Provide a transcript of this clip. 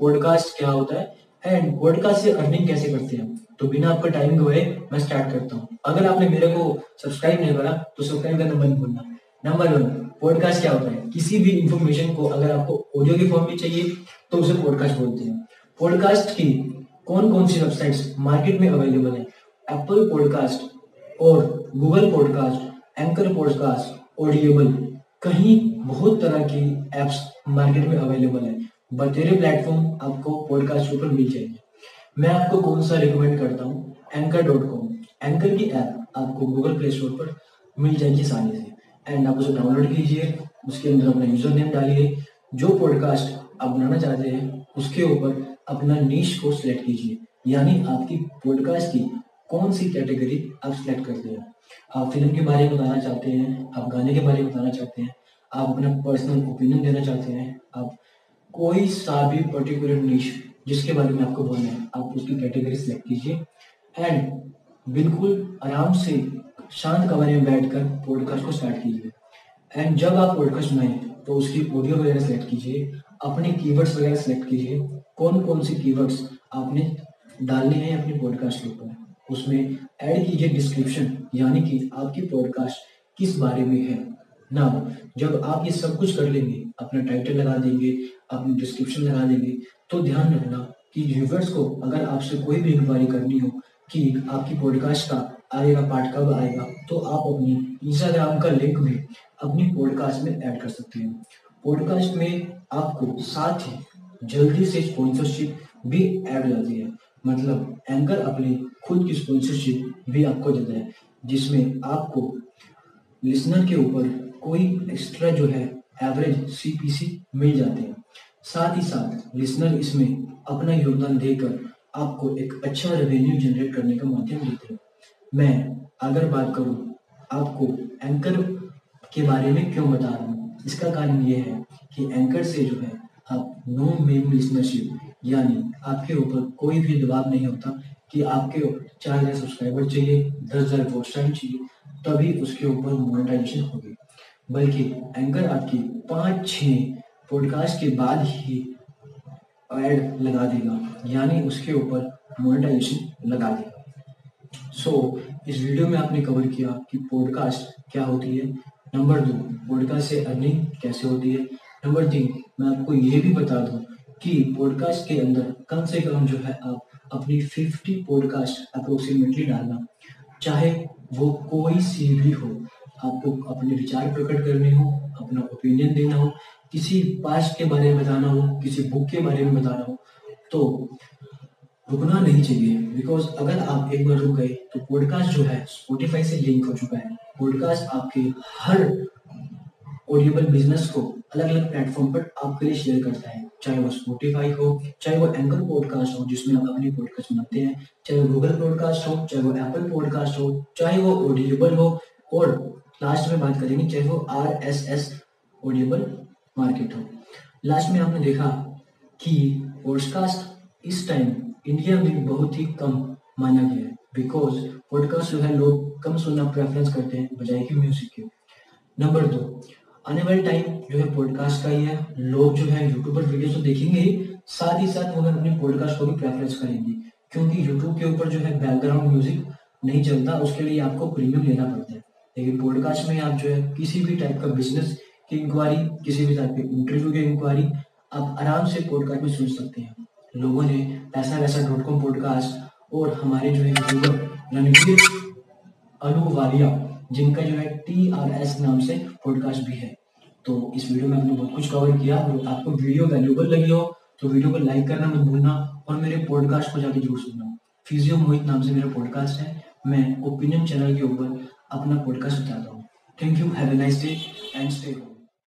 Podcast क्या होता है एंड पॉडकास्ट से अर्निंग कैसे करते हैं। तो बिना आपका टाइम गवाए मैं स्टार्ट करता हूँ। अगर आपने मेरे को सब्सक्राइब नहीं करा तो सब्सक्राइब करना भूलना नंबर वन पॉडकास्ट क्या होता है? किसी भी इंफॉर्मेशन को अगर आपको ऑडियो के फॉर्म में चाहिए तो उसे पॉडकास्ट बोलते हैं। पॉडकास्ट की कौन कौन सी वेबसाइट्स मार्केट में अवेलेबल है? एप्पल पॉडकास्ट और Google podcast anchor podcast Audible कहीं बहुत तरह की एप्स मार्केट में अवेलेबल है। बतेरे प्लेटफॉर्म आपको पॉडकास्ट ऊपर मिल जाएँगे। मैं आपको कौन सा रिकमेंड करता हूँ? एंकर डॉट कॉम एंकर की ऐप आपको गूगल प्ले स्टोर पर मिल जाएगी आसानी से एंड आप उसे डाउनलोड कीजिए, उसके अंदर अपना यूज़र नेम डालिए, जो पॉडकास्ट आप बनाना चाहते हैं, उसके ऊपर अपना नीच को सिलेक्ट कीजिए। यानी आपकी पॉडकास्ट की कौन सी कैटेगरी आप सिलेक्ट करते हैं। आप फ़िल्म के बारे में बताना चाहते हैं, आप गाने के बारे में बताना चाहते हैं आप अपना पर्सनल ओपिनियन देना चाहते हैं, आप कोई सा भी पर्टिकुलर निश जिसके बारे में आपको बोलना है, आप उसकी कैटेगरी सेलेक्ट कीजिए। एंड बिल्कुल आराम से शांत कमरे में बैठकर पॉडकास्ट को स्टार्ट कीजिए। एंड जब आप पॉडकास्ट बनाए तो उसकी ऑडियो वगैरह सेलेक्ट कीजिए, अपने कीवर्ड्स वगैरह सेलेक्ट कीजिए। कौन कौन से कीवर्ड्स आपने डालने हैं अपने पॉडकास्ट के ऊपर? उसमें ऐड कीजिए डिस्क्रिप्शन यानी कि आपकी पॉडकास्ट किस बारे में है? ना जब आप ये सब कुछ कर लेंगे, अपना टाइटल लगा देंगे, अपनी डिस्क्रिप्शन लगा देंगे तो ध्यान रखना कि व्यूवर्स को अगर आपसे कोई भी इंक्वायरी करनी हो कि आपकी पॉडकास्ट का आएगा पार्ट कब आएगा तो आप अपनी इंस्टाग्राम का लिंक भी अपनी पॉडकास्ट में ऐड कर सकते हैं। पॉडकास्ट में आपको साथ ही जल्दी से स्पॉन्सरशिप भी ऐड हो जाती है। मतलब एंकर अपनी खुद की स्पॉन्सरशिप भी आपको देता है, जिसमें आपको लिसनर के ऊपर कोई एक्स्ट्रा जो है एवरेज सीपीसी मिल जाते हैं। साथ ही साथ लिसनर इसमें अपना योगदान देकर आपको एक अच्छा रेवेन्यू जनरेट करने का माध्यम देते हैं। मैं अगर बात करूँ, आपको एंकर के बारे में क्यों बता रहा हूँ? इसका कारण ये है कि एंकर से जो है, आप नो मेम लिसनरशिप यानी आपके ऊपर कोई भी दबाव नहीं होता कि आपके चार हज़ार सब्सक्राइबर चाहिए, दस हज़ार वॉच टाइम चाहिए, तभी उसके ऊपर मोनेटाइजेशन होगी। बल्कि एंकर आपकी पाँच छः पॉडकास्ट के बाद ही ऐड लगा देगा यानी उसके ऊपर मोनेटाइजेशन लगा देगा। सो so, इस वीडियो में आपने कवर किया कि पॉडकास्ट क्या होती है। नंबर दो पॉडकास्ट से अर्निंग कैसे होती है। नंबर तीन मैं आपको ये भी बता दूँ कि पॉडकास्ट के अंदर कम से कम जो है आप अपनी 50 पॉडकास्ट अप्रोक्सीमेटली डालना चाहे वो कोई सी भी हो। आपको अपने विचार प्रकट करने हो, अपना ओपिनियन देना हो, किसी पास्ट के बारे में बताना हो, किसी बुक के बारे में बताना हो तो रुकना नहीं चाहिए। बिकॉज़ अगर आप एक बार रुक गए तो पॉडकास्ट जो है स्पोटिफाई से लिंक हो चुका है। पॉडकास्ट आपके हर ऑडियोबल बिज़नेस को अलग अलग प्लेटफॉर्म पर आपके लिए शेयर करता है। चाहे वो स्पोटिफाई हो, चाहे वो एंकर पॉडकास्ट हो, जिसमें आप अपनी पॉडकास्ट बनाते हैं, चाहे वो गूगल पॉडकास्ट हो, चाहे वो एप्पल पॉडकास्ट हो, चाहे वो ऑडियोबल हो, और लास्ट में बात करेंगे चाहे वो R S S Audible market हो। लास्ट में आपने देखा कि पॉडकास्ट इस टाइम इंडिया में बहुत ही कम माना गया है बिकॉज़ पॉडकास्ट जो है लोग कम सुनना प्रेफरेंस करते हैं, बजाय कि म्यूज़िक के। नंबर दो, आने वाले टाइम जो है पॉडकास्ट का ही है। लोग जो है यूट्यूब पर वीडियो तो देखेंगे ही, साथ ही साथ वो अपने पॉडकास्ट को भी प्रेफरेंस करेंगे। क्योंकि यूट्यूब के ऊपर जो है बैकग्राउंड म्यूज़िक नहीं चलता, उसके लिए आपको प्रीमियम लेना पड़ता है। लेकिन पॉडकास्ट में आप जो है किसी भी टाइप का बिज़नेस की इंक्वायरी किसी भी टाइप के इंटरव्यू की इंक्वायरी आप आराम से पॉडकास्ट में सुन सकते हैं। लोगों ने पैसा वैसा डॉट कॉम पॉडकास्ट और हमारे जो है रणवीर अनुवालिया, जिनका जो है टी आर एस नाम से पॉडकास्ट भी है। तो इस वीडियो में हमने बहुत कुछ कवर किया और आपको वीडियो वैल्यूबल लगी हो तो वीडियो को लाइक करना मत भूलना और मेरे पॉडकास्ट को जाके ज़रूर सुनना। फिजियो मोहित नाम से मेरा पॉडकास्ट है। मैं ओपिनियन चैनल के ऊपर अपना पॉडकास्ट बताता हूँ thank you have a nice day and stay home